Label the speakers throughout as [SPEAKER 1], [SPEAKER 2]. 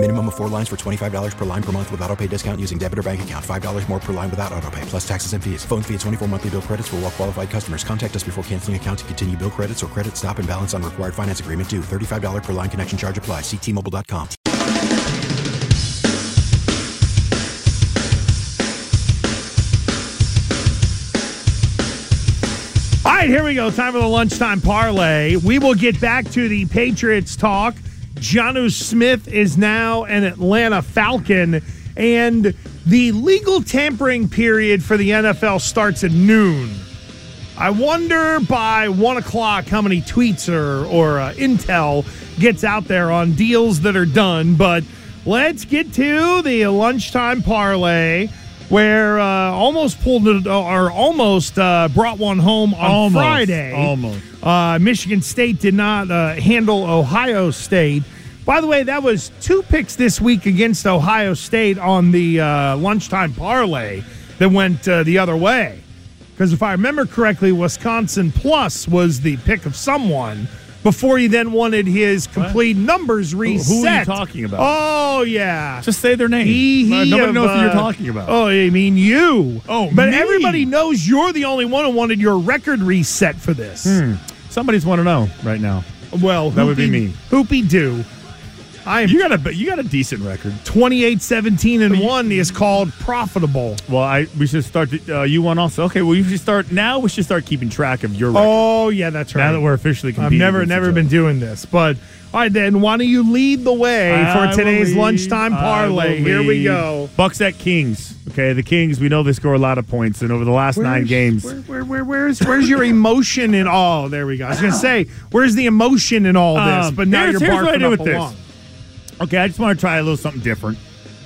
[SPEAKER 1] Minimum of four lines for $25 per line per month with auto pay discount using debit or bank account. $5 more per line without auto pay, plus taxes and fees. Phone fee at 24 monthly bill credits for all well qualified customers. Contact us before canceling account to continue bill credits or credit stop and balance on required finance agreement due. $35 per line connection charge apply. Ctmobile.com.
[SPEAKER 2] All right, here we go. Time for the lunchtime parlay. We will get back to the Patriots talk. Jonnu Smith is now an Atlanta Falcon, and the legal tampering period for the NFL starts at noon. I wonder by one o'clock how many tweets or, or uh, intel gets out there on deals that are done. But let's get to the lunchtime parlay where uh, almost pulled it or almost uh, brought one home on
[SPEAKER 3] Almost,
[SPEAKER 2] Friday.
[SPEAKER 3] almost.
[SPEAKER 2] Uh, Michigan State did not uh, handle Ohio State. By the way, that was two picks this week against Ohio State on the uh, lunchtime parlay that went uh, the other way. Because if I remember correctly, Wisconsin plus was the pick of someone before he then wanted his complete numbers reset.
[SPEAKER 3] who are you talking about?
[SPEAKER 2] Oh yeah,
[SPEAKER 3] Just say their name.
[SPEAKER 2] he, he
[SPEAKER 3] Nobody
[SPEAKER 2] of,
[SPEAKER 3] knows who you're
[SPEAKER 2] uh,
[SPEAKER 3] talking about.
[SPEAKER 2] Oh, I mean you.
[SPEAKER 3] Oh,
[SPEAKER 2] but
[SPEAKER 3] me.
[SPEAKER 2] everybody knows you're the only one who wanted your record reset for this.
[SPEAKER 3] Hmm. Somebody's want to know right now.
[SPEAKER 2] Well,
[SPEAKER 3] That would be me.
[SPEAKER 2] Hoopy do. I am
[SPEAKER 3] You got a you got a decent record.
[SPEAKER 2] 28 17 and 1 is called profitable.
[SPEAKER 3] Well, I we should start. Uh, you won also. Okay, well you should start now. We should start keeping track of your record.
[SPEAKER 2] Oh, yeah, that's right.
[SPEAKER 3] now that we're officially
[SPEAKER 2] I've never never been doing this, but all right, then why don't you lead the way
[SPEAKER 3] I
[SPEAKER 2] for today's
[SPEAKER 3] lead.
[SPEAKER 2] lunchtime parlay? Here we go.
[SPEAKER 3] Bucks at Kings. Okay, the Kings. We know they score a lot of points, and over the last nine games,
[SPEAKER 2] Where, where, where, where's, where's your emotion in all? There we go. I was going to say, where's the emotion in all this?
[SPEAKER 3] Um,
[SPEAKER 2] But now you're
[SPEAKER 3] here's what I
[SPEAKER 2] up
[SPEAKER 3] with this. Okay, I just want to try a little something different.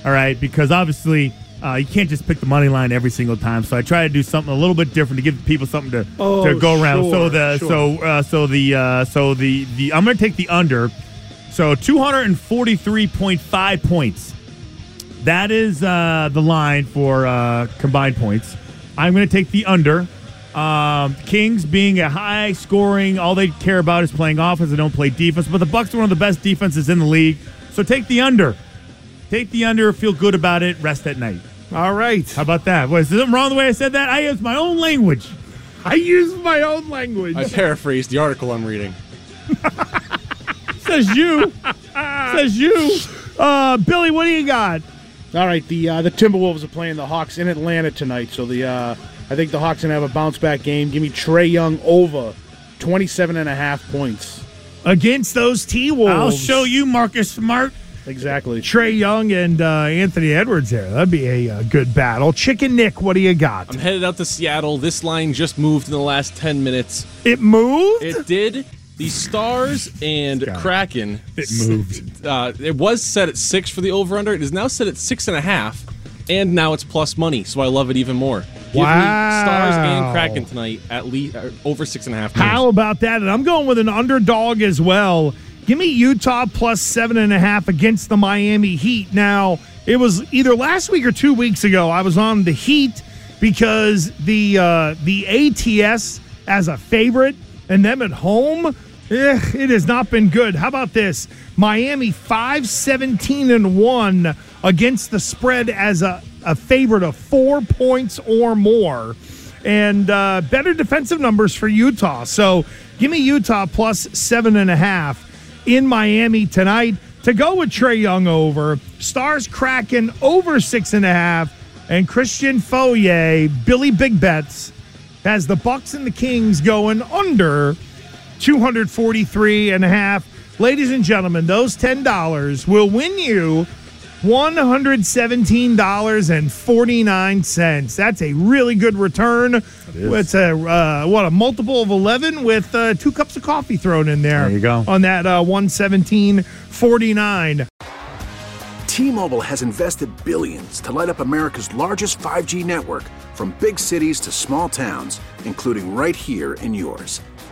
[SPEAKER 3] All right, because obviously uh, you can't just pick the money line every single time. So I try to do something a little bit different to give people something to,
[SPEAKER 2] Oh,
[SPEAKER 3] to go around. so the
[SPEAKER 2] sure.
[SPEAKER 3] so uh, so the uh, so the the I'm going to take the under. So 243.5 points. That is uh, the line for uh, combined points. I'm going to take the under. Um, Kings being a high scoring, all they care about is playing offense. They don't play defense. But the Bucks are one of the best defenses in the league. So take the under. Take the under. Feel good about it. Rest at night.
[SPEAKER 2] All right.
[SPEAKER 3] How about that? Was something wrong the way I said that? I used my own language.
[SPEAKER 2] I use my own language.
[SPEAKER 4] I paraphrased the article I'm reading.
[SPEAKER 3] Says you. Says you.
[SPEAKER 2] Uh, Billy, what do you got?
[SPEAKER 5] All right, the uh, the Timberwolves are playing the Hawks in Atlanta tonight, so the uh, I think the Hawks gonna have a bounce back game. Give me Trae Young over 27 and a half points.
[SPEAKER 2] Against those T Wolves.
[SPEAKER 3] I'll show you, Marcus Smart.
[SPEAKER 5] Exactly.
[SPEAKER 2] Trae Young and uh, Anthony Edwards there. That'd be a, uh good battle. Chicken Nick, what do you got?
[SPEAKER 4] I'm headed out to Seattle. This line just moved in the last 10 minutes.
[SPEAKER 2] It moved?
[SPEAKER 4] It did. The Stars and Kraken.
[SPEAKER 3] It moved.
[SPEAKER 4] Uh, it was set at six for the over under. It is now set at six and a half, and now it's plus money. So I love it even more. Give me Stars and Kraken tonight at least uh, over six and a half.
[SPEAKER 2] How about that? And I'm going with an underdog as well. Give me Utah plus seven and a half against the Miami Heat. Now, it was either last week or two weeks ago. I was on the Heat because the uh, the ATS as a favorite and them at home, eh, it has not been good. How about this? Miami 5 17 and 1 against the spread as a, a favorite of four points or more and uh, better defensive numbers for Utah. So give me Utah plus seven and a half in Miami tonight to go with Trae Young over. Stars Kraken over six and a half, and Christian Foyer, Billy Big Bets, has the Bucks and the Kings going under 243 and a half. Ladies and gentlemen, those $10 will win you $117.49. That's a really good return. It's a uh, what a multiple of 11 with uh, two cups of coffee thrown in there.
[SPEAKER 3] There you go.
[SPEAKER 2] On that uh, 117.49.
[SPEAKER 6] T-Mobile has invested billions to light up America's largest 5G network from big cities to small towns, including right here in yours.